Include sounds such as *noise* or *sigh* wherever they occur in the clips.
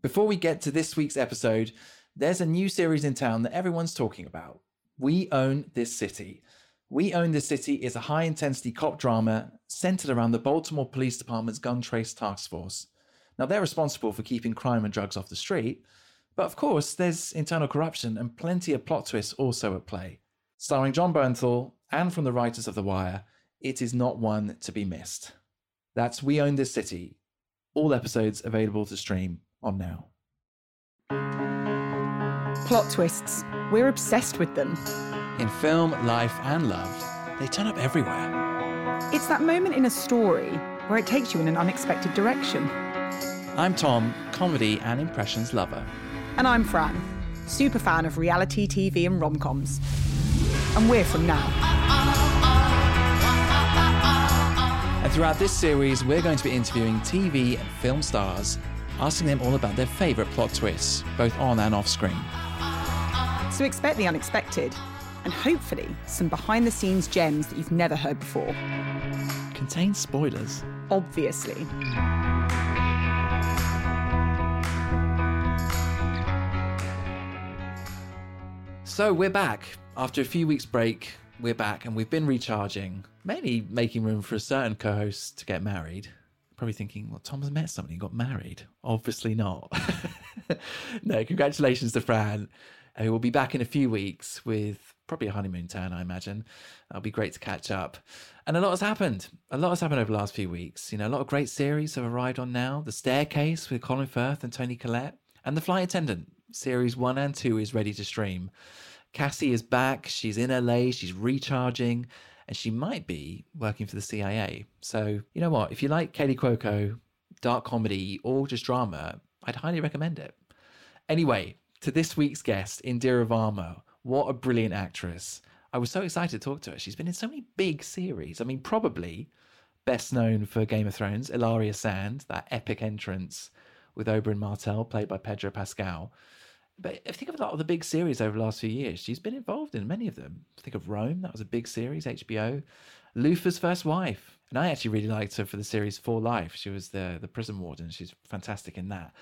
Before we get to this week's episode, there's a new series in town that everyone's talking about. We Own This City. We Own This City is a high intensity cop drama centered around the Baltimore Police Department's Gun Trace Task Force. Now, they're responsible for keeping crime and drugs off the street, but of course, there's internal corruption and plenty of plot twists also at play. Starring Jon Bernthal and from the writers of The Wire, it is not one to be missed. That's We Own This City. All episodes available to stream on now. Plot twists. We're obsessed with them. In film, life, and love, they turn up everywhere. It's that moment in a story where it takes you in an unexpected direction. I'm Tom, comedy and impressions lover. And I'm Fran, super fan of reality TV and rom coms. And we're from now. And throughout this series, we're going to be interviewing TV and film stars, asking them all about their favourite plot twists, both on and off screen. So expect the unexpected, and hopefully some behind the scenes gems that you've never heard before. Contains spoilers. Obviously. So we're back. After a few weeks' break, we're back and we've been recharging, mainly making room for a certain co host to get married. Probably thinking, well, Tom's met somebody and got married. Obviously not. *laughs* no, congratulations to Fran, who will be back in a few weeks with probably a honeymoon turn, I imagine. That'll be great to catch up. And a lot has happened. A lot has happened over the last few weeks. You know, a lot of great series have arrived on now. The Staircase with Colin Firth and Toni Collette, and The Flight Attendant, series one and two, is ready to stream. Cassie is back. She's in LA. She's recharging, and she might be working for the CIA. So, you know what? If you like Kaley Cuoco, dark comedy, or just drama, I'd highly recommend it. Anyway, to this week's guest, Indira Varma. What a brilliant actress. I was so excited to talk to her. She's been in so many big series. I mean, probably best known for Game of Thrones, Ellaria Sand, that epic entrance with Oberyn Martell, played by Pedro Pascal. But think of a lot of the big series over the last few years. She's been involved in many of them. Think of Rome, that was a big series, HBO. Luther's First Wife. And I actually really liked her for the series For Life. She was the, the prison warden. She's fantastic in that.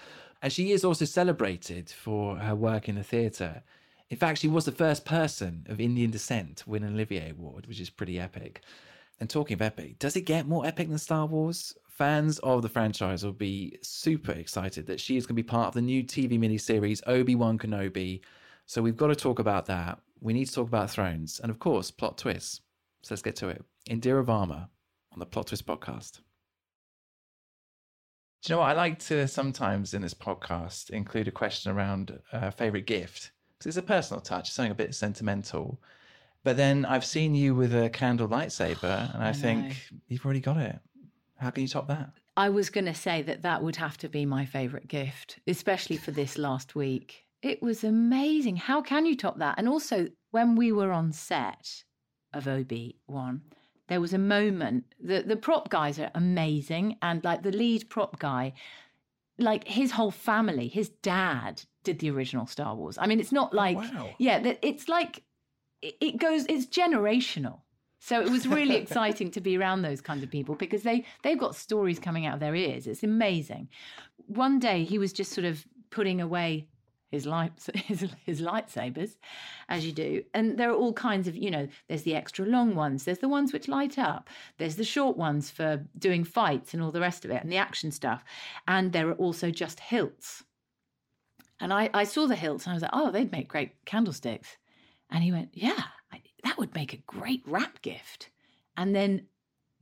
And she is also celebrated for her work in the theatre. In fact, she was the first person of Indian descent to win an Olivier Award, which is pretty epic. And talking of epic, does it get more epic than Star Wars? Fans of the franchise will be super excited that she is going to be part of the new TV miniseries Obi Wan Kenobi. So we've got to talk about that. We need to talk about Thrones and, of course, plot twists. So let's get to it. Indira Varma on the Plot Twist podcast. Do you know what? I like to sometimes in this podcast include a question around a favorite gift because it's a personal touch, something a bit sentimental. But then I've seen you with a candle lightsaber, and I, I think know. you've already got it. How can you top that? I was going to say that that would have to be my favourite gift, especially for this last week. It was amazing. How can you top that? And also, when we were on set of Obi Wan, there was a moment. The the prop guys are amazing, and like the lead prop guy, like his whole family, his dad did the original Star Wars. I mean, it's not like wow. yeah, that it's like it goes. It's generational. So it was really *laughs* exciting to be around those kinds of people because they they've got stories coming out of their ears. It's amazing. One day he was just sort of putting away his lights *laughs* his, his lightsabers as you do. And there are all kinds of you know there's the extra long ones there's the ones which light up there's the short ones for doing fights and all the rest of it and the action stuff. And there are also just hilts. And i i saw the hilts and i was like oh they'd make great candlesticks. And he went yeah that would make a great wrap gift and then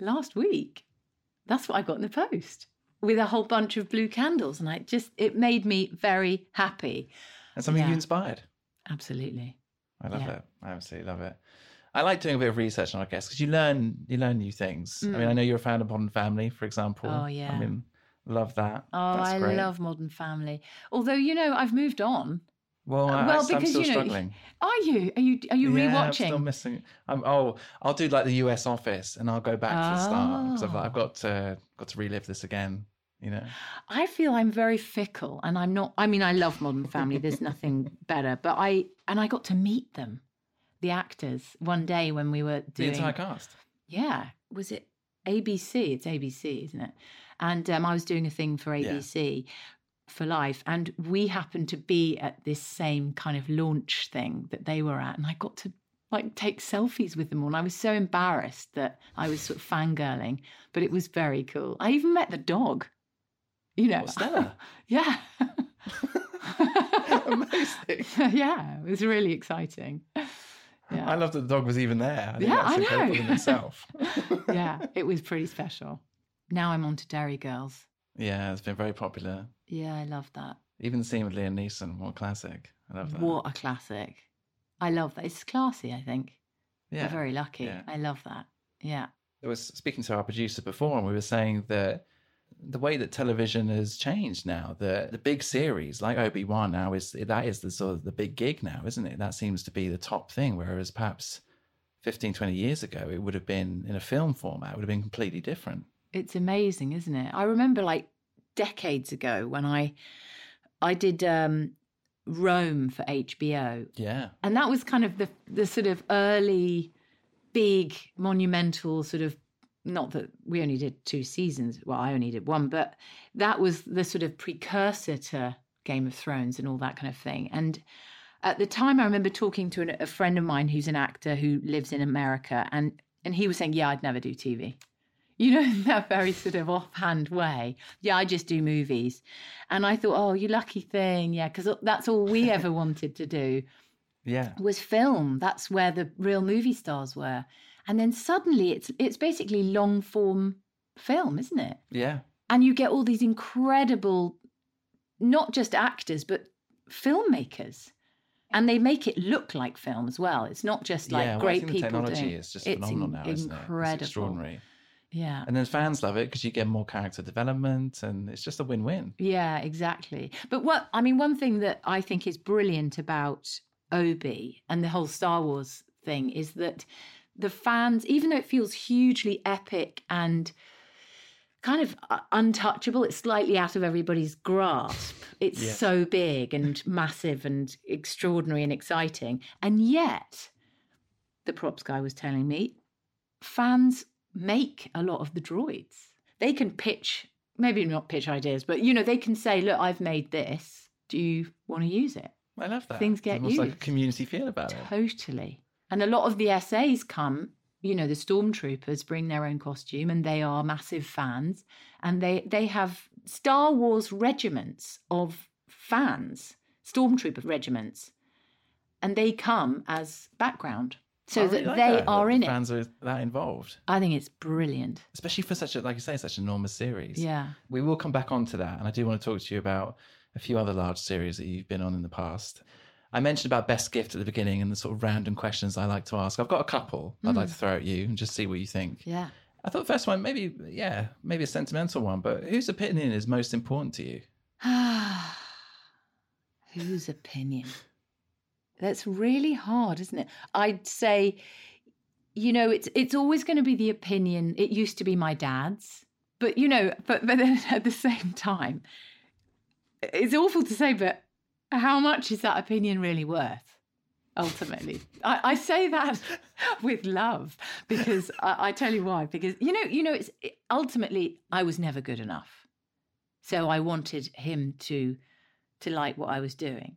last week that's what i got in the post with a whole bunch of blue candles and i just it made me very happy That's something Yeah. you inspired. absolutely I love Yeah. it. I absolutely love it. I like doing a bit of research on our guests because you learn you learn new things. I mean, I know you're a fan of Modern Family, for example. Mm. Oh, yeah. I mean, love that. oh That's i great. love modern family although you know i've moved on Well, Uh, I, well, am because, still you know, struggling. are you are you are you Yeah, I'm still missing. I'm, oh, I'll do like the U.S. Office, and I'll go back to the start because I've, Oh. I've got to got to relive this again. You know, I feel I'm very fickle and I'm not I mean I love Modern Family there's nothing better but I and I got to meet them the actors one day when we were doing the entire cast. Yeah was it ABC it's ABC isn't it and um, I was doing a thing for Yeah. For life. And we happened to be at this same kind of launch thing that they were at. And I got to like take selfies with them all. And I was so embarrassed that I was sort of fangirling, but it was very cool. I even met the dog. You know, Stella? *laughs* yeah. *laughs* *laughs* Amazing. yeah, it was really exciting. Yeah. I love that the dog was even there. I Yeah, I know. yeah, it was pretty special. Now I'm on to Dairy Girls. Yeah, it's been very popular. Yeah, I love that. Even the scene with Liam Neeson, what a classic. I love that. What a classic. I love that. It's classy, I think. Yeah. We're very lucky. yeah. I love that. Yeah. I was speaking to our producer before, and we were saying that the way that television has changed now, the the big series like Obi Wan now is that is the sort of the big gig now, isn't it? That seems to be the top thing. Whereas perhaps 15, 20 years ago, it would have been in a film format, it would have been completely different. It's amazing, isn't it? I remember like decades ago when I I did um Rome for HBO Yeah. and that was kind of the the sort of early big monumental sort of not that we only did two seasons well i only did one but that was the sort of precursor to game of thrones and all that kind of thing and at the time i remember talking to an, a friend of mine who's an actor who lives in america and and he was saying yeah i'd never do tv you know, *laughs* in that very sort of offhand way. Yeah, I just do movies. And I thought, oh, you lucky thing. Yeah, because that's all we ever *laughs* wanted to do Yeah. was film. That's where the real movie stars were. And then suddenly it's it's basically long form film, isn't it? Yeah. And you get all these incredible not just actors but filmmakers. And they make it look like film as well. It's not just like yeah, well, great people the technology doing. is just It's phenomenal in- now, isn't it? incredible. It's extraordinary. Yeah. And then fans love it because you get more character development and it's just a win win. Yeah, exactly. But what I mean, one thing that I think is brilliant about Obi and the whole Star Wars thing is that the fans, even though it feels hugely epic and kind of uh, untouchable, it's slightly out of everybody's grasp. It's Yeah. so big and massive and extraordinary and exciting. And yet, the props guy was telling me, fans make a lot of the droids. They can pitch, maybe not pitch ideas, but you know, they can say, look, I've made this. Do you want to use it? I love that. Things It's get almost like a used. community feel about it. Totally. And a lot of the essays come, you know, the stormtroopers bring their own costume and they are massive fans. And they, they have Star Wars regiments of fans, stormtrooper regiments, and they come as background. So I that like they that, are that in the it. Fans are that involved, I think it's brilliant. especially for such a, like you say, such an enormous series. Yeah. We will come back onto that, and I do want to talk to you about a few other large series that you've been on in the past. I mentioned about best gift at the beginning and the sort of random questions I like to ask. I've got a couple I'd like hmm. to throw at you and just see what you think. Yeah. I thought the first one, maybe, yeah, maybe a sentimental one, but whose opinion is most important to you? *sighs* Whose opinion? That's really hard, isn't it? I'd say, you know, it's it's always going to be the opinion. It used to be my dad's, but you know, but but then *laughs* at the same time, it's awful to say, but how much is that opinion really worth? Ultimately, I, I say that *laughs* with love because I, I tell you why. Because you know, you know, it's ultimately I was never good enough, so I wanted him to to like what I was doing.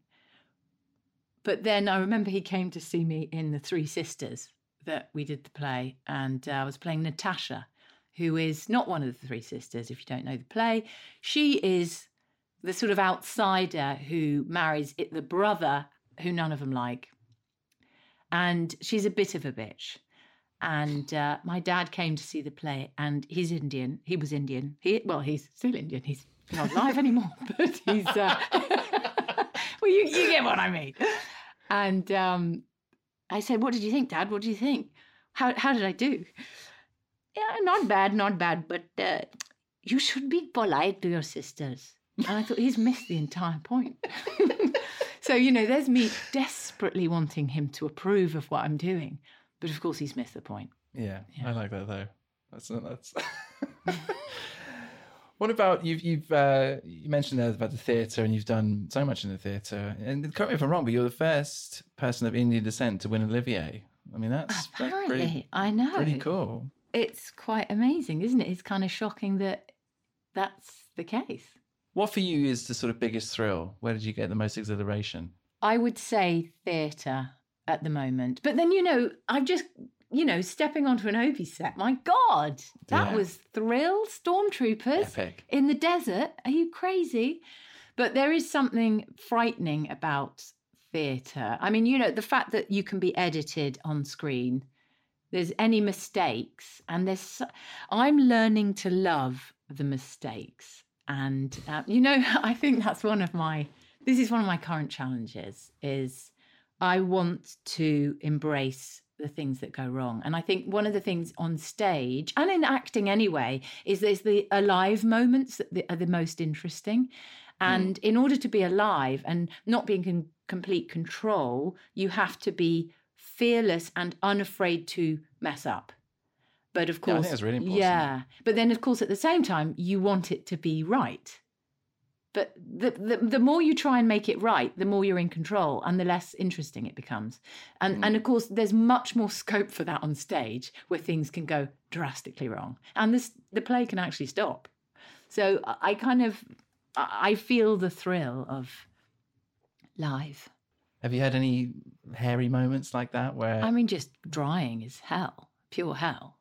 But then I remember he came to see me in The Three Sisters that we did the play, and uh, I was playing Natasha, who is not one of the three sisters, if you don't know the play. She is the sort of outsider who marries it, the brother who none of them like. And she's a bit of a bitch. And uh, my dad came to see the play, and he's Indian. He was Indian. He well, he's still Indian. He's not alive anymore, *laughs* but he's. Uh, *laughs* well, you you get what I mean. *laughs* And um, I said, "What did you think, Dad? What did you think? How how did I do?" Yeah, not bad, not bad, but uh, you should be polite to your sisters. And I thought he's missed the entire point. *laughs* so you know, there's me desperately wanting him to approve of what I'm doing, but of course he's missed the point. Yeah, Yeah. I like that though. That's that's. *laughs* what about you've you've uh, you mentioned there about the theatre and you've done so much in the theatre and correct me if I'm wrong, but you're the first person of Indian descent to win Olivier. I mean that's, that's Apparently, pretty I know. pretty cool. It's quite amazing, isn't it? It's kind of shocking that that's the case. What for you is the sort of biggest thrill? Where did you get the most exhilaration? I would say theatre at the moment. But then, you know, I've just, you know, stepping onto an Obi set. My God, that Yeah. was thrill. Stormtroopers Epic. in the desert. Are you crazy? But there is something frightening about theatre. I mean, you know, the fact that you can be edited on screen, there's any mistakes, and there's, so- I'm learning to love the mistakes. And, uh, you know, *laughs* I think that's one of my, this is one of my current challenges is I want to embrace the things that go wrong. And I think one of the things on stage and in acting anyway is there's the alive moments that are the most interesting. Hmm. And in order to be alive and not being in complete control, you have to be fearless and unafraid to mess up. But of Yeah, I course, think that's really important. yeah. But then, of course, at the same time, you want it to be right. But the, the the more you try and make it right, the more you're in control, and the less interesting it becomes. And and mm. of course, there's much more scope for that on stage, where things can go drastically wrong, and this the play can actually stop. So I kind of I I feel the thrill of live. Have you had any hairy moments like that where I mean, just drying is hell, pure hell,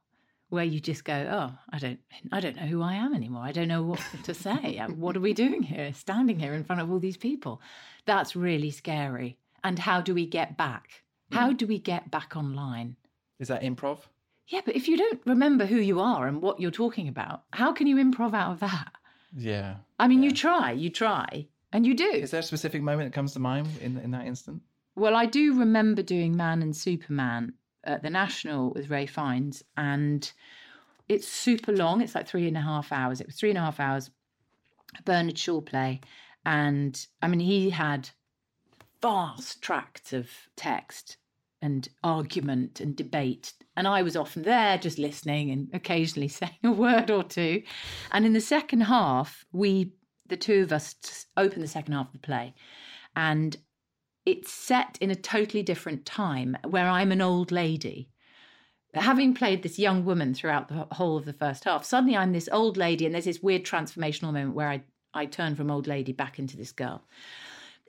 where you just go, oh, I don't, I don't know who I am anymore. I don't know what to say. Uh, what are we doing here, standing here in front of all these people? That's really scary. And how do we get back? How do we get back online? is that improv? Yeah, but if you don't remember who you are and what you're talking about, how can you improv out of that? Yeah. I mean, you try, you try, and you do. Is there a specific moment that comes to mind in in that instant? Well, I do remember doing Man and Superman at the National with Ralph Fiennes, and it's super long. It's like three and a half hours. It was three and a half hours. Bernard Shaw play, and I mean, he had vast tracts of text and argument and debate. And I was often there just listening and occasionally *laughs* saying a word or two. And in the second half, we, the two of us, opened the second half of the play. And it's set in a totally different time where I'm an old lady. Having played this young woman throughout the whole of the first half, suddenly I'm this old lady, and there's this weird transformational moment where I, I turn from old lady back into this girl.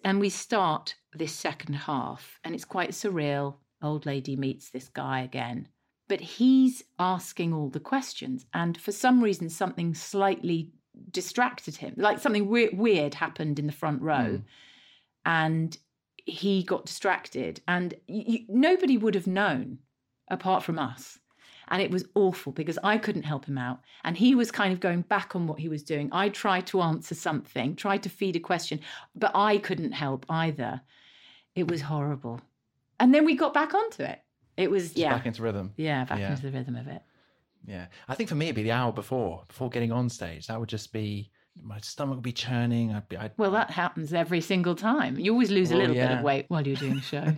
And we start this second half, and it's quite surreal. Old lady meets this guy again, but he's asking all the questions. And for some reason, something slightly distracted him. Like something we- weird happened in the front row, hmm. and he got distracted. And y y- nobody would have known apart from us. And it was awful because I couldn't help him out. And he was kind of going back on what he was doing. I tried to answer something, tried to feed a question, but I couldn't help either. It was horrible. And then we got back onto it. It was, yeah. Back into rhythm. yeah, back Yeah. into the rhythm of it. Yeah. I think for me it'd be the hour before, before getting on stage. That would just be my stomach would be churning. I'd be I'd, Well, that happens every single time. You always lose a Well, little bit of weight while you're doing a show.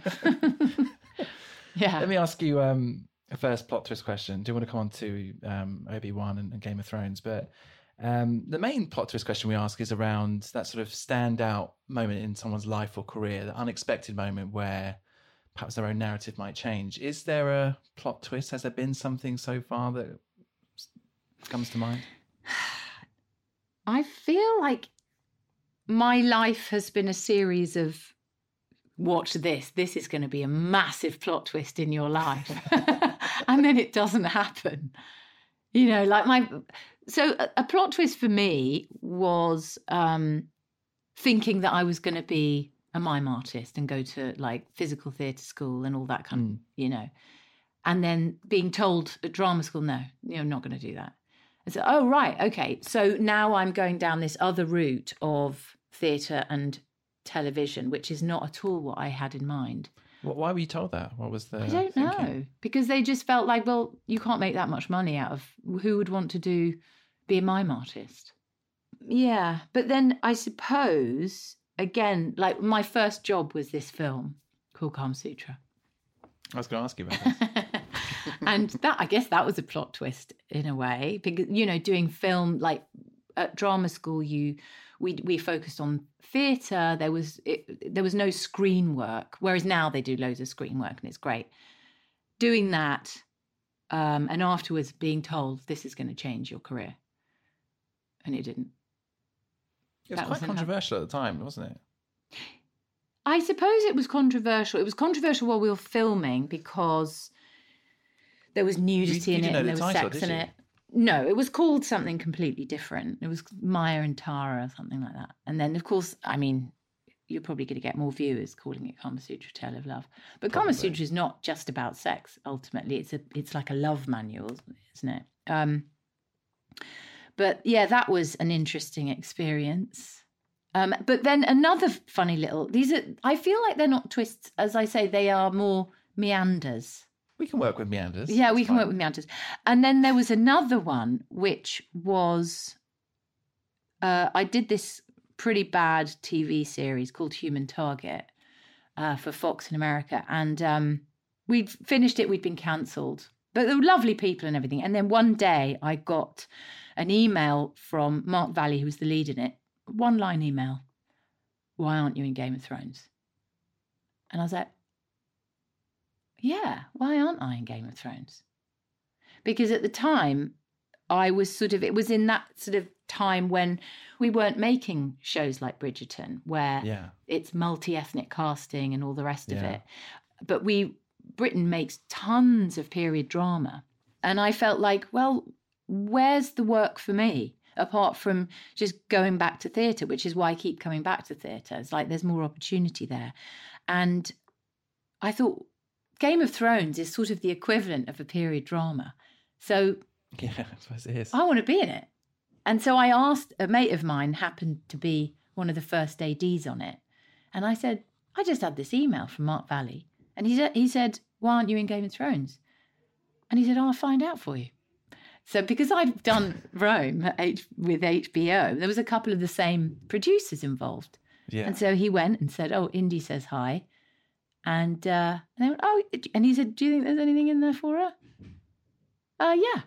yeah. Let me ask you um, a first plot twist question. Do you want to come on to um, Obi Wan and, and Game of Thrones? But um, the main plot twist question we ask is around that sort of standout moment in someone's life or career, the unexpected moment where perhaps their own narrative might change. Is there a plot twist? Has there been something so far that comes to mind? I feel like my life has been a series of watch this, this is going to be a massive plot twist in your life. *laughs* and then it doesn't happen. You know, like my so a, a plot twist for me was um thinking that I was going to be a mime artist and go to like physical theatre school and all that kind of, you know. And then being told at drama school, no, you're not going to do that. And so, oh, right, okay. So now I'm going down this other route of theatre and television, which is not at all what I had in mind. Wh- Why were you told that? What was the? I don't thinking? know because they just felt like, well, you can't make that much money out of who would want to do be a mime artist. Yeah, but then I suppose again, like my first job was this film called Kama Sutra. I was going to ask you about that. *laughs* and *laughs* that I guess that was a plot twist in a way because you know doing film like at drama school you we we focused on theatre there was it, there was no screen work whereas now they do loads of screen work and it's great doing that um, and afterwards being told this is going to change your career and it didn't It was That quite was controversial at the time, wasn't it? I suppose it was controversial. It was controversial while we were filming because there was nudity you in it and the there was title, sex in it. No, it was called something completely different. It was Maya and Tara or something like that. And then, of course, I mean, you're probably going to get more viewers calling it Kama Sutra Tale of Love. But Kama Sutra is not just about sex. Ultimately, it's a it's like a love manual, isn't it? Um, but yeah, that was an interesting experience. Um, but then another funny little these are I feel like they're not twists, as I say, they are more meanders. We can work with meanders. Yeah, we can fine. work with meanders. And then there was another one which was uh, I did this pretty bad TV series called Human Target uh, for Fox in America, and um, we'd finished it. We'd been cancelled, but they were lovely people and everything. And then one day I got an email from Mark Valley, who was the lead in it, one line email. Why aren't you in Game of Thrones? And I was like, yeah, why aren't I in Game of Thrones? Because at the time, I was sort of, it was in that sort of time when we weren't making shows like Bridgerton, where Yeah. it's multi ethnic casting and all the rest of it. But we, Britain makes tons of period drama. And I felt like, well, where's the work for me? Apart from just going back to theatre, which is why I keep coming back to theatre. It's like there's more opportunity there. And I thought Game of Thrones is sort of the equivalent of a period drama. So *laughs* Yeah, I suppose it is. I want to be in it. And so I asked a mate of mine, happened to be one of the first ADs on it. And I said, I just had this email from Mark Valley. And he said, he said, Why aren't you in Game of Thrones? And he said, I'll find out for you. So because I'd done *laughs* Rome H- with HBO, there was a couple of the same producers involved. yeah. And so he went and said, "Oh, Indy says hi," and uh, and they went, "Oh," and he said, "Do you think there's anything in there for her?" Uh, yeah,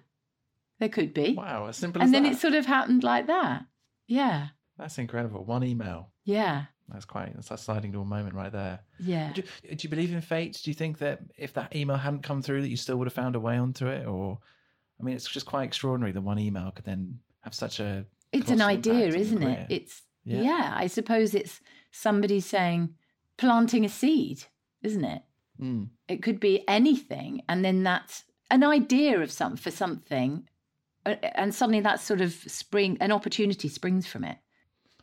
there could be. wow, as simple as and then that. it sort of happened like that. Yeah, That's incredible. One email. yeah, That's quite, that's a sliding door moment right there. yeah. Do you, do you believe in fate? Do you think that if that email hadn't come through, that you still would have found a way onto it? Or, I mean, it's just quite extraordinary that one email could then have such a. It's an idea, impact on your isn't it? It's Yeah. yeah. I suppose it's somebody saying planting a seed, isn't it? Mm. It could be anything, and then that's an idea of some for something, and suddenly that sort of spring an opportunity springs from it.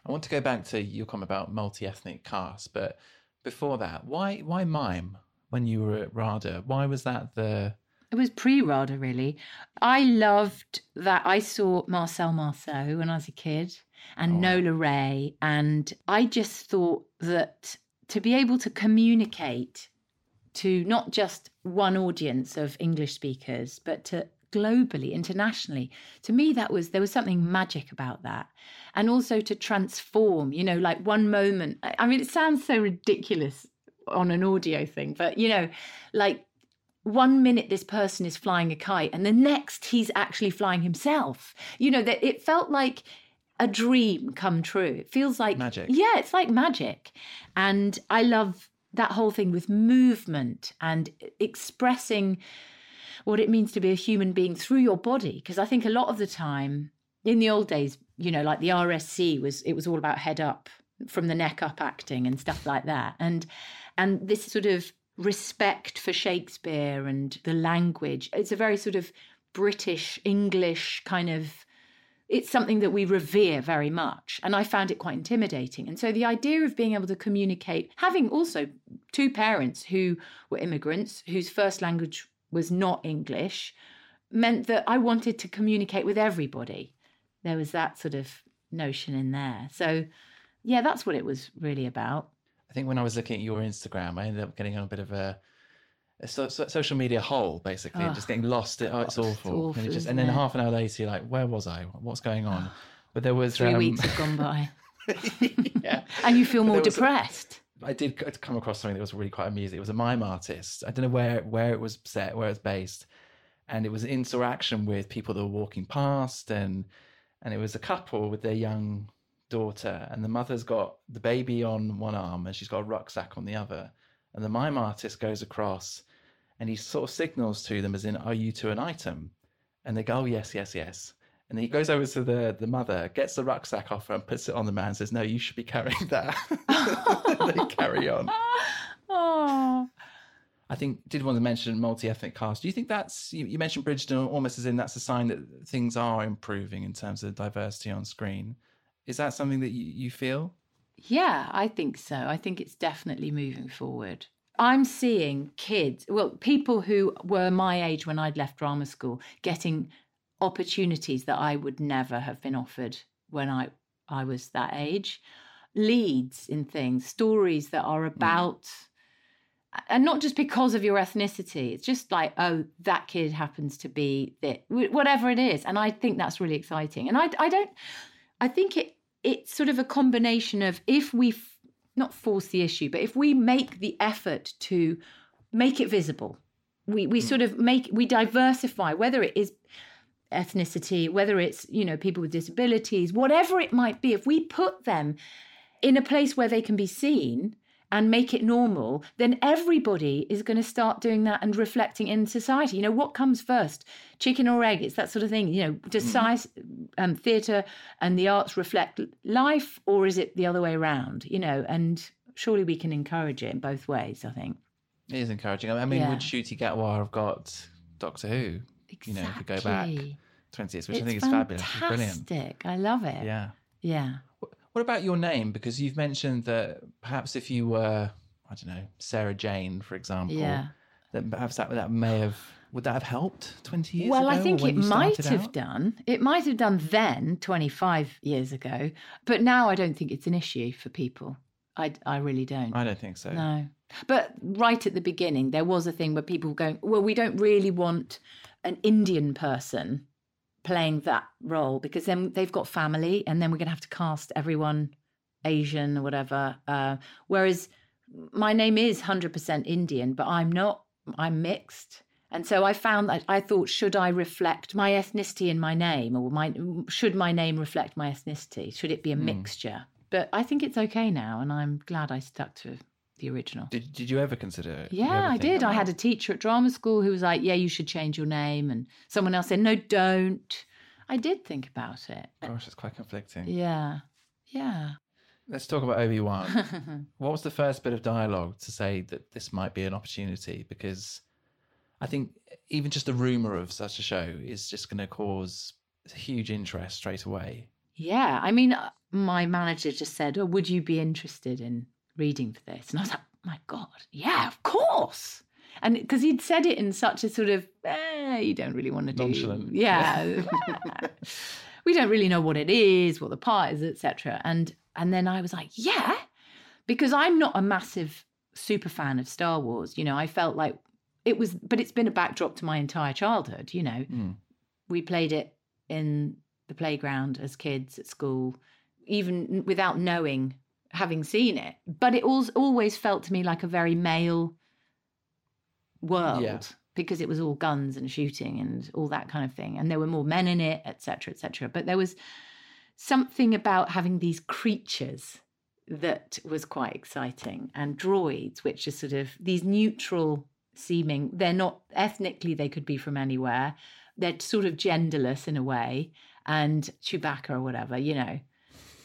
I want to go back to your comment about multi-ethnic cast, but before that, why why mime when you were at RADA? Why was that the? It was pre RADA, really. I loved that. I saw Marcel Marceau when I was a kid and Oh. Nola Rae. And I just thought that to be able to communicate to not just one audience of English speakers, but to globally, internationally, to me, that was there was something magic about that. And also to transform, you know, like one moment. I mean, it sounds so ridiculous on an audio thing, but you know, like one minute this person is flying a kite and the next he's actually flying himself you know that it felt like a dream come true it feels like Magic. yeah it's like magic and i love that whole thing with movement and expressing what it means to be a human being through your body because i think a lot of the time in the old days you know like the rsc was it was all about head up from the neck up acting and stuff like that and and this sort of respect for Shakespeare and the language. It's a very sort of British English kind of it's something that we revere very much and I found it quite intimidating. And so the idea of being able to communicate having also two parents who were immigrants whose first language was not English meant that I wanted to communicate with everybody. There was that sort of notion in there. So yeah, that's what it was really about. I think when I was looking at your Instagram, I ended up getting on a bit of a, so, so- social media hole, basically, Oh, just getting lost. Oh, it's God, awful. and, it just, and then it? half an hour later, you're like, where was I? What's going on? But there was Three um, weeks have gone by. yeah. *laughs* *laughs* And you feel more was a- depressed. I did come across something that was really quite amusing. It was a mime artist. I don't know where where it was set, where it's based, and it was interaction with people that were walking past, and and it was a couple with their young daughter, and the mother's got the baby on one arm, and she's got a rucksack on the other, and the mime artist goes across, and he sort of signals to them as in, "Are you to an item?" And they go, "Oh yes, yes, yes." And he goes over to the, the mother, gets the rucksack off her and puts it on the man and says, No, you should be carrying that. *laughs* they carry on. Oh. I think did want to mention multi-ethnic cast. Do you think that's you, you mentioned Bridgerton almost as in that's a sign that things are improving in terms of diversity on screen? Is that something that you, you feel? Yeah, I think so. I think it's definitely moving forward. I'm seeing kids, well, people who were my age when I'd left drama school, getting opportunities that I would never have been offered when I, I was that age. Leads in things, stories that are mm. about, and not just because of your ethnicity. It's just like, oh, that kid happens to be that, whatever it is. And I think that's really exciting. And I, I don't, I think it, it's sort of a combination of if we not force the issue, but if we make the effort to make it visible, we we mm. sort of make we diversify whether it is ethnicity, whether it's you know people with disabilities, whatever it might be. If we put them in a place where they can be seen and make it normal, then everybody is going to start doing that and reflecting in society. You know, what comes first, chicken or egg? It's that sort of thing. You know, does science, um, theatre, and the arts reflect life, or is it the other way around? You know, and surely we can encourage it in both ways. I think. It is encouraging. I mean, Yeah. would Ncuti Gatwa have got Doctor Who? Exactly. You know, if we go back Exactly. 20 years, which I think is fabulous. It's brilliant. I love it. Yeah. Yeah. What about your name? Because you've mentioned that perhaps if you were, I don't know, Sarah Jane, for example, Yeah. that perhaps that, that may have, would that have helped 20 years well, ago? Well, I think it might have out? done. It might have done then, 25 years ago. But now I don't think it's an issue for people. I, I really don't. I don't think so. No. But right at the beginning, there was a thing where people were going, well, we don't really want an Indian person playing that role because then they've got family and then we're going to have to cast everyone Asian or whatever. Uh, whereas my name is 100% Indian, but I'm not, I'm mixed. And so I found that I thought, should I reflect my ethnicity in my name or my, should my name reflect my ethnicity? Should it be a mixture? But I think it's okay now. And I'm glad I stuck to the original. Did, did you ever consider it? Yeah, I did. "Oh, I had a teacher at drama school who was like, "Yeah, you should change your name," and someone else said, "No, don't." I did think about it. Gosh, it's quite conflicting. Yeah, yeah. Let's talk about Obi Wan. *laughs* what was the first bit of dialogue to say that this might be an opportunity? Because I think even just the rumor of such a show is just going to cause huge interest straight away. Yeah, I mean, uh, my manager just said, "Oh, would you be interested in reading for this?" And I was like, "My God, yeah, of course." And because he'd said it in such a sort of, eh, you don't really want to do, Nonchalant. *laughs* yeah. *laughs* we don't really know what it is, what the part is, etc. And and then I was like, yeah, because I'm not a massive super fan of Star Wars. You know, I felt like it was, but it's been a backdrop to my entire childhood. You know, Mm. we played it in the playground as kids at school, even without knowing, having seen it. But it al- always felt to me like a very male world Yeah. because it was all guns and shooting and all that kind of thing. And there were more men in it, etc., etc. But there was something about having these creatures that was quite exciting and droids which are sort of these neutral seeming they're not ethnically they could be from anywhere they're sort of genderless in a way and Chewbacca or whatever you know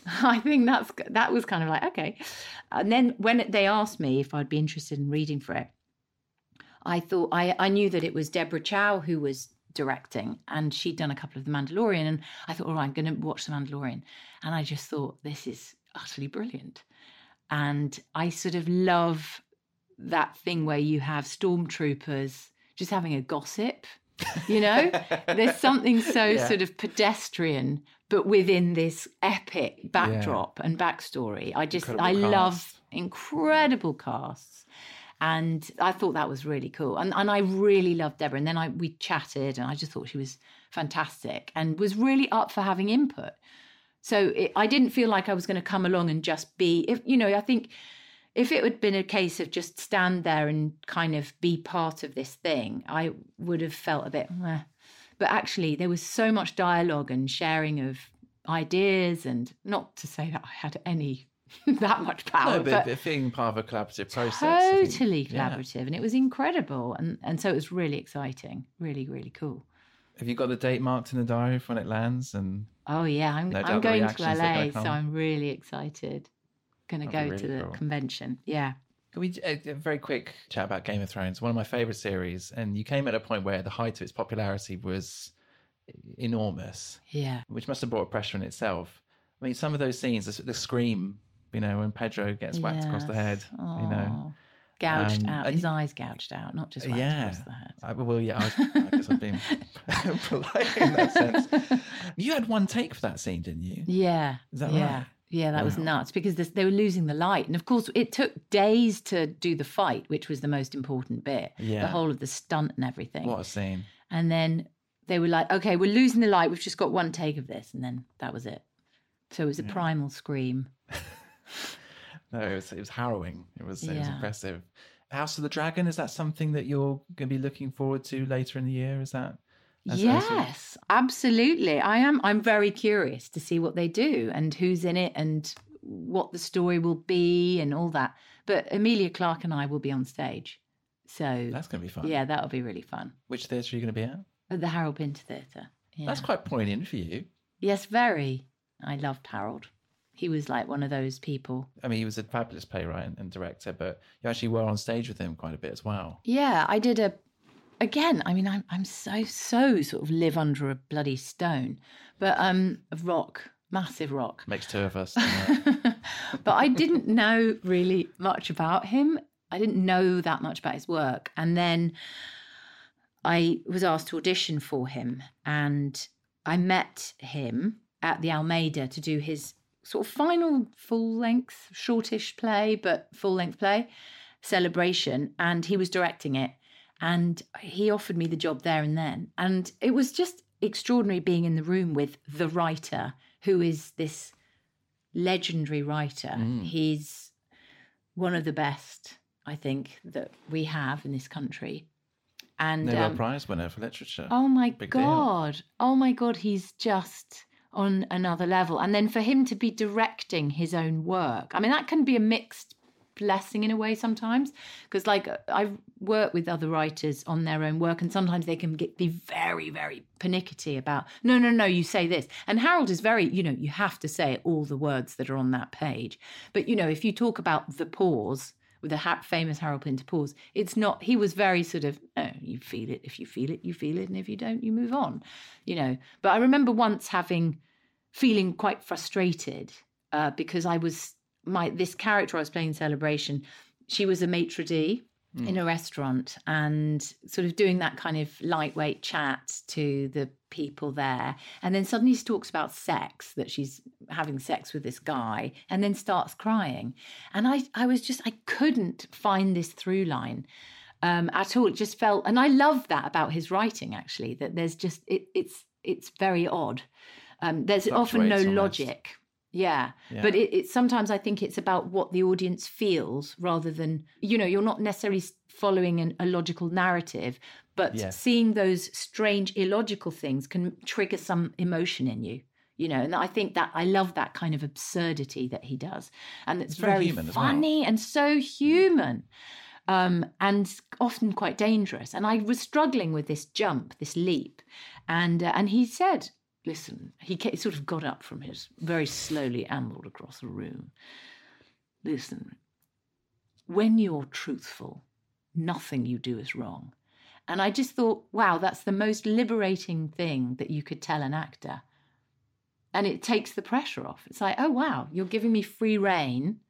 *laughs* I think that's that was kind of like okay. And then when they asked me if I'd be interested in reading for it I thought I I knew that it was Deborah Chow who was directing and she'd done a couple of The Mandalorian and I thought all right I'm going to watch The Mandalorian. And I just thought this is utterly brilliant. And I sort of love that thing where you have stormtroopers just having a gossip you know? There's something so *laughs* Yeah. sort of pedestrian but within this epic backdrop and backstory i just Incredible i love incredible casts. And i thought that was really cool. And, and i really loved deborah. And then i we chatted and i just thought she was fantastic and was really up for having input. So it, i didn't feel like i was going to come along and just be if you know i think if it had been a case of just stand there and kind of be part of this thing, I would have felt a bit, Meh. But actually there was so much dialogue and sharing of ideas, and not to say that I had any *laughs* that much power, No, but, but, being part of a collaborative process. Totally yeah. collaborative, and it was incredible, and and so it was really exciting, really really cool. Have you got the date marked in the diary for when it lands? And Oh yeah, I'm No I'm going to LA, so. I'm really excited. Going to go be to the cool. convention. Yeah. Can we a, a very quick chat about Game of Thrones? One of my favorite series, and you came at a point where the height of its popularity was enormous, Yeah. which must have brought pressure in itself. I mean, some of those scenes, the, the scream, you know, when Pedro gets whacked across the head, Yes. you know. Gouged Um, out. His you- eyes gouged out, not just whacked yeah. across the head. I, well, yeah, I, was, I guess I've been *laughs* polite in that sense. *laughs* You had one take for that scene, didn't you? Yeah. Is that yeah. right? Yeah, that was nuts because this, they were losing the light. And of course, it took days to do the fight, which was the most important bit. Yeah. The whole of the stunt and everything. What a scene! And then they were like, okay, we're losing the light. We've just got one take of this. And then that was it. So it was a primal scream. *laughs* No, it was it was harrowing. It was it was impressive. House of the Dragon is that something that you're going to be looking forward to later in the year? Is that? As- as you- yes, absolutely. I am. I'm very curious to see what they do and who's in it and what the story will be and all that. But Emilia Clarke and I will be on stage. So That's going to be fun. yeah, that'll be really fun. Which theatre are you going to be at? At the Harold Pinter Theatre. Yeah. That's quite poignant for you. yes, very. I loved Harold. He was like one of those people. I mean, he was a fabulous playwright and, and director, but you actually were on stage with him quite a bit as well. Yeah, I did a. Again, I mean, I'm I'm so so sort of live under a bloody stone, but um, a rock, massive rock. Makes two of us. *laughs* but I didn't know really much about him. I didn't know that much about his work, and then I was asked to audition for him, and I met him at the Almeida to do his sort of final full length, shortish play, but full length play celebration, and he was directing it. And he offered me the job there and then. And it was just extraordinary being in the room with the writer, who is this legendary writer. He's one of the best, I think, that we have in this country. And Nobel um, Prize winner for literature. Oh my Big deal. god. Oh my god, he's just on another level. And then for him to be directing his own work. I mean that can be a mixed blessing in a way sometimes because like I've worked with other writers on their own work and sometimes they can get be very very pernickety about no no no you say this and Harold is very you know you have to say all the words that are on that page but you know if you talk about the pause with the ha- famous Harold Pinter pause. It's not. He was very sort of. Oh, you feel it. If you feel it, you feel it, and if you don't, you move on. You know. But I remember once having feeling quite frustrated uh, because I was my this character I was playing in Celebration. She was a maitre d in a restaurant and sort of doing that kind of lightweight chat to the people there. And then suddenly she talks about sex, that she's having sex with this guy, and then starts crying. And I, I was just, I couldn't find this through line um, at all. It just felt, and I love that about his writing actually, that there's just, it, it's, it's very odd. Um, there's often no logic. Yeah. Yeah. But it, it sometimes I think it's about what the audience feels rather than, you know, you're not necessarily following an, a logical narrative, but Yeah. seeing those strange, illogical things can trigger some emotion in you. You know, and I think that I love that kind of absurdity that he does, and it's It's very very, human as well. funny and so human, um, and often quite dangerous. And I was struggling with this jump, this leap, and uh, and he said, "Listen," he sort of got up from his very slowly ambled across the room. Listen, when you're truthful, nothing you do is wrong. And I just thought, wow, that's the most liberating thing that you could tell an actor. And it takes the pressure off. It's like, oh, wow, you're giving me free reign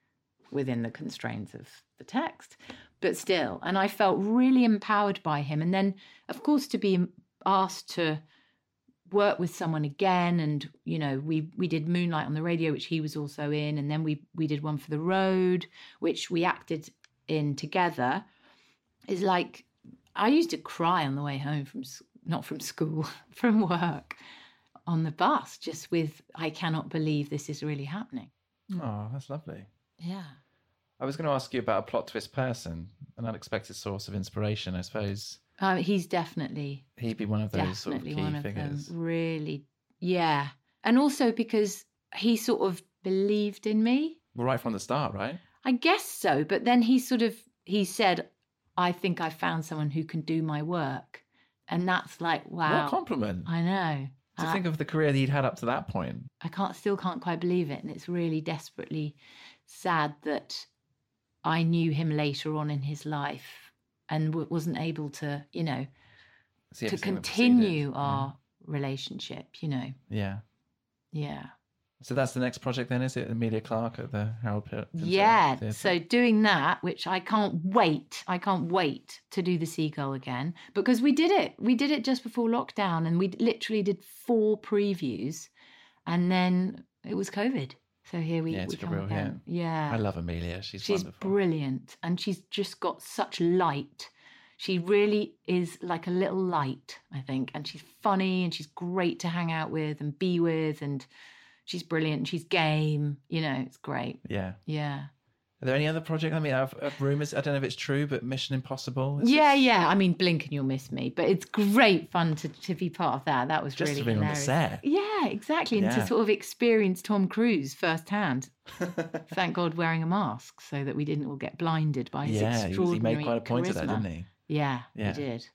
within the constraints of the text, but still. And I felt really empowered by him. And then, of course, to be asked to work with someone again and you know we we did moonlight on the radio which he was also in and then we we did one for the road which we acted in together is like i used to cry on the way home from not from school *laughs* from work on the bus just with i cannot believe this is really happening Oh, that's lovely. yeah I was going to ask you about a plot twist person, an unexpected source of inspiration. I suppose um, he's definitely he'd be one of those sort of key one of figures. them really yeah and also because he sort of believed in me Well, right from the start, right? I guess so. But then he sort of he said, "I think I found someone who can do my work," And that's like, wow. What a compliment. I know. to I- think of the career that he'd had up to that point. I can't still can't quite believe it, and it's really desperately sad that I knew him later on in his life and w- wasn't able to, you know, See to continue our relationship. You know, Yeah. yeah, So that's the next project then, is it? Emilia Clarke at the Harold Pit. yeah. Theatre? So doing that, which I can't wait, I can't wait to do the seagull again because we did it. We did it just before lockdown, and we literally did four previews, and then it was COVID. So here we, Yeah, we come real again. Yeah, I love Emilia. She's, She's wonderful. brilliant and she's just got such light. She really is like a little light, I think. And she's funny and she's great to hang out with and be with. And she's brilliant. and She's game. You know, it's great. Yeah. Yeah. Are there any other projects? I mean, I've, I've rumors. I don't know if it's true, but Mission Impossible. is yeah, it- yeah. I mean, blink and you'll miss me. But it's great fun to, to be part of that. That was Just really to be on the set. Yeah, exactly. And Yeah. to sort of experience Tom Cruise firsthand. *laughs* Thank God wearing a mask so that we didn't all get blinded by his Yeah, he, extraordinary he made quite a point of that, didn't he? Yeah, Yeah. he did.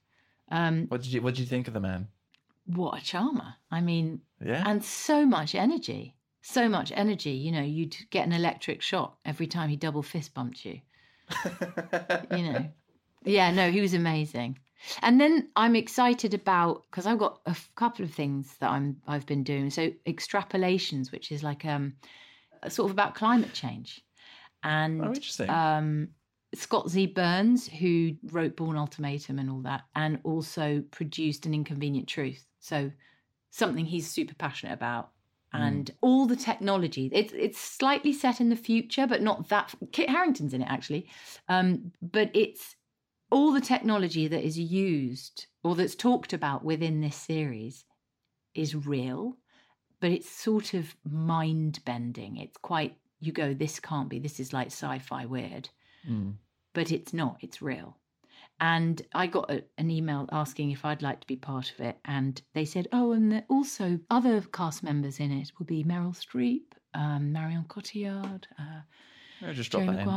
Um, What did you What did you think of the man? what a charmer. I mean, Yeah. and so much energy. So much energy. You know, you'd get an electric shock every time he double fist bumped you. *laughs* You know. yeah, no, he was amazing. And then I'm excited about because I've got a f- couple of things that I'm I've been doing. So extrapolations, which is like um sort of about climate change. And oh, interesting. um, Scott Z. Burns, who wrote Bourne Ultimatum and all that, and also produced An Inconvenient Truth. So something he's super passionate about. And all the technology, it's it's slightly set in the future, but not that. Kit Harington's in it actually, um, but it's all the technology that is used or that's talked about within this series is real, but it's sort of mind bending. It's quite you go, this can't be. This is like sci-fi weird Mm. but it's not it's real and i got a, an email asking if i'd like to be part of it and they said oh and the, also other cast members in it will be meryl streep um, marion cotillard uh, Yeah, just drop Jerry that in.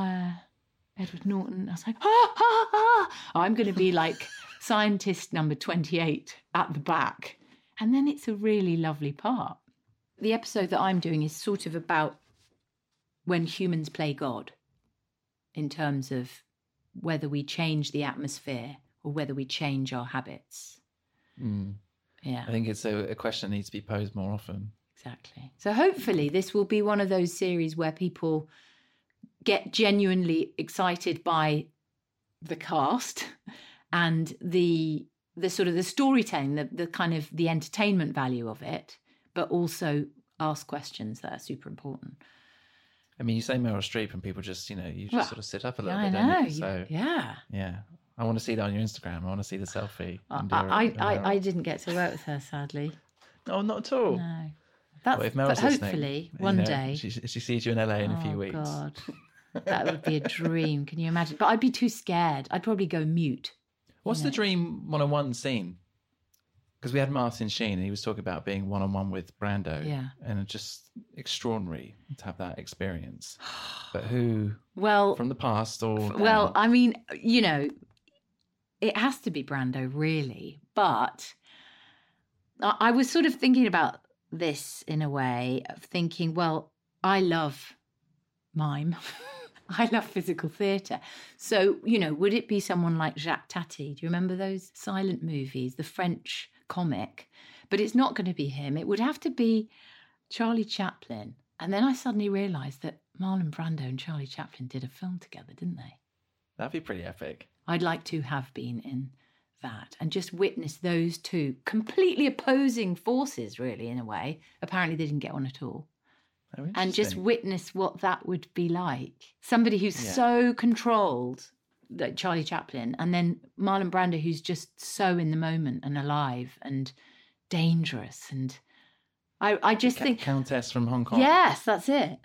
Edward Norton. I was like, ah, ah, ah. I'm going to be like *laughs* scientist number 28 at the back. And then it's a really lovely part. The episode that I'm doing is sort of about when humans play God in terms of whether we change the atmosphere or whether we change our habits. Mm. Yeah. I think it's a, a question that needs to be posed more often. Exactly. So hopefully this will be one of those series where people get genuinely excited by the cast and the the sort of the storytelling, the, the kind of the entertainment value of it, but also ask questions that are super important. I mean, you say Meryl Streep, and people just, you know, you just Well, sort of sit up a Yeah, little I bit, know. don't you? You- So, yeah. yeah. I want to see that on your Instagram. I want to see the selfie. I, and do a- I, I. I didn't get to work with her, sadly. No, not at all. No. That's, Well, if but listening, hopefully, you one know, day. she, she sees you in LA in a few oh, weeks. God. *laughs* That would be a dream. Can you imagine? But I'd be too scared. I'd probably go mute. What's you the dream one-on-one scene? Because we had Martin Sheen, and he was talking about being one-on-one with Brando. Yeah. and it's just extraordinary to have that experience. *sighs* But who Well, from the past or well? I mean, you know, it has to be Brando, really. But I, I was sort of thinking about this in a way of thinking, well, I love mime. *laughs* *laughs* I love physical theatre. So, you know, would it be someone like Jacques Tati? Do you remember those silent movies, the French comic? But it's not going to be him. It would have to be Charlie Chaplin. And then I suddenly realised that Marlon Brando and Charlie Chaplin did a film together, didn't they? that'd be pretty epic. I'd like to have been in that and just witness those two completely opposing forces, really, in a way. Apparently, they didn't get on at all. Oh, And just witness what that would be like. Somebody who's Yeah. so controlled, like Charlie Chaplin, and then Marlon Brando, who's just so in the moment and alive and dangerous. And I, I just think Countess from Hong Kong. Yes, that's it.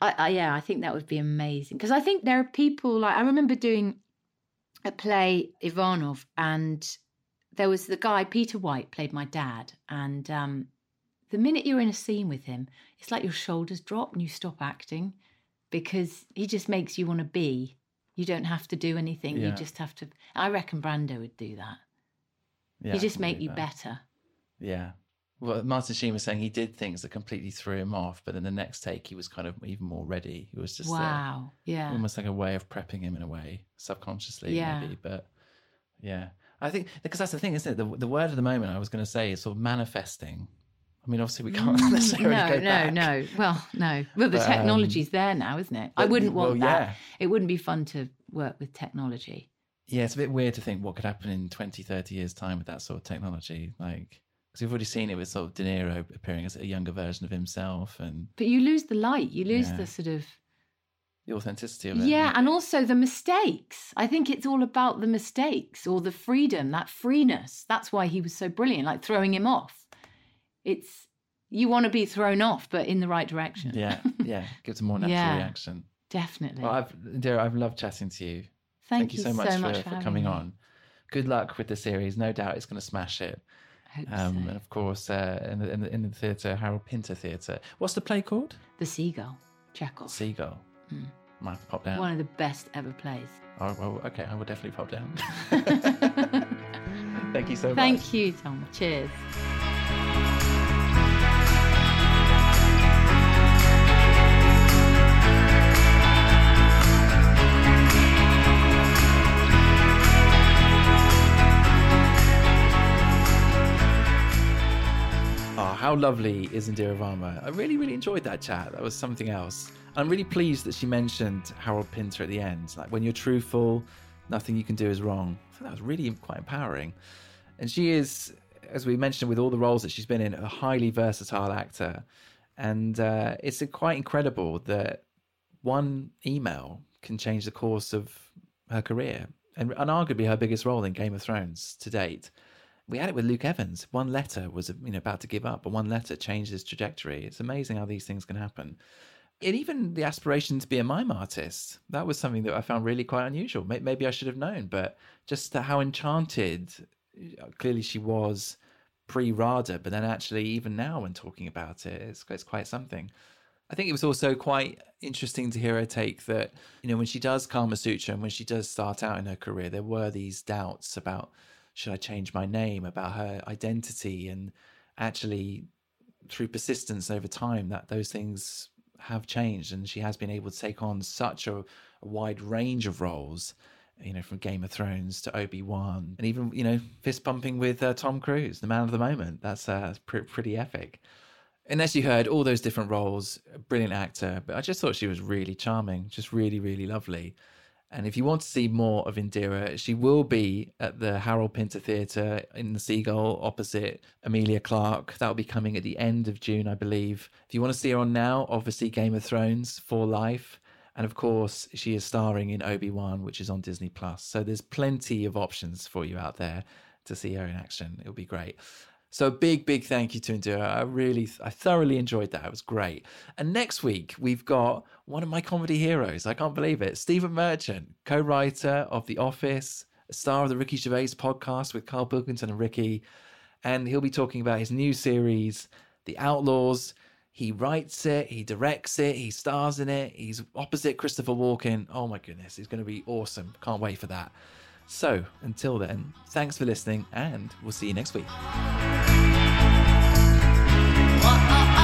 I, I yeah, I think that would be amazing because I think there are people like I remember doing a play Ivanov, and there was the guy Peter White played my dad, and um, the minute you're in a scene with him, it's like your shoulders drop and you stop acting because he just makes you want to be. You don't have to do anything. You just have to. I reckon Brando would do that. Yeah, he just make you that. better. Yeah. Well, Martin Sheen was saying he did things that completely threw him off, but then the next take he was kind of even more ready. He was just uh, Wow. Yeah. almost like a way of prepping him in a way, subconsciously Yeah. maybe. But yeah, I think because that's the thing, isn't it? The, the word of the moment I was going to say is sort of manifesting. I mean, obviously we can't *laughs* necessarily Mm, no, go no, back. no. Well, no. Well, the But, um, technology's there now, isn't it? I wouldn't want well, that. yeah. It wouldn't be fun to work with technology. Yeah, it's a bit weird to think what could happen in 20, 30 years' time with that sort of technology. Like, because we've already seen it with sort of De Niro appearing as a younger version of himself and But you lose the light. You lose Yeah. the sort of the authenticity of it. yeah, and also the mistakes. I think it's all about the mistakes or the freedom, that freeness. That's why he was so brilliant. Like throwing him off. It's you want to be thrown off, but in the right direction. yeah, *laughs* yeah, gives a more natural Yeah. reaction. definitely. Well, I've, Indira, I've loved chatting to you. Thank, you so much, for, for, having coming me. on. Good luck with the series. No doubt it's going to smash it. Um, so. and of course, uh, in the in the, in the theatre, Harold Pinter Theatre. What's the play called? The seagull, Chekhov. Seagull. Might have to pop down. One of the best ever plays. Oh, well, okay, I will definitely pop down. *laughs* *laughs* Thank you so much. Thank you, Tom. Cheers. Oh, how lovely is Indira Varma? I really, really enjoyed that chat. That was something else. I'm really pleased that she mentioned Harold Pinter at the end. Like, when you're truthful, nothing you can do is wrong. I thought that was really quite empowering. And she is, as we mentioned, with all the roles that she's been in, a highly versatile actor. And uh, it's quite incredible that one email can change the course of her career and, and arguably her biggest role in Game of Thrones to date. We had it with Luke Evans. One letter was you know about to give up, but one letter changed his trajectory. It's amazing how these things can happen. And even the aspiration to be a mime artist, that was something that I found really quite unusual. Maybe I should have known, but just how enchanted uh, clearly she was pre RADA, but then actually even now when talking about it, it's, it's quite something. I think it was also quite interesting to hear her take that, you know, when she does Kama Sutra and when she does start out in her career, there were these doubts about should I change my name, about her identity, and actually through persistence over time, that those things have changed, and she has been able to take on such a, a wide range of roles. You know, from Game of Thrones to Obi Wan, and even you know, fist pumping with uh, Tom Cruise, the man of the moment. That's uh, pr- pretty epic. And as you heard, all those different roles, brilliant actor, but I just thought she was really charming, just really, really lovely. And if you want to see more of Indira, she will be at the Harold Pinter Theatre in the Seagull opposite Emilia Clarke. That will be coming at the end of June, I believe. If you want to see her on now, obviously Game of Thrones for life. And of course, she is starring in Obi Wan, which is on Disney Plus. So there's plenty of options for you out there to see her in action. It'll be great. So big, big thank you to Indira. I really, I thoroughly enjoyed that. It was great. And next week we've got one of my comedy heroes. I can't believe it. Stephen Merchant, co-writer of The Office, star of the Ricky Gervais podcast with Karl Pilkington and Ricky, and he'll be talking about his new series, The Outlaws. He writes it, he directs it, he stars in it. He's opposite Christopher Walken. Oh my goodness, he's going to be awesome. Can't wait for that. So until then, thanks for listening, and we'll see you next week. What a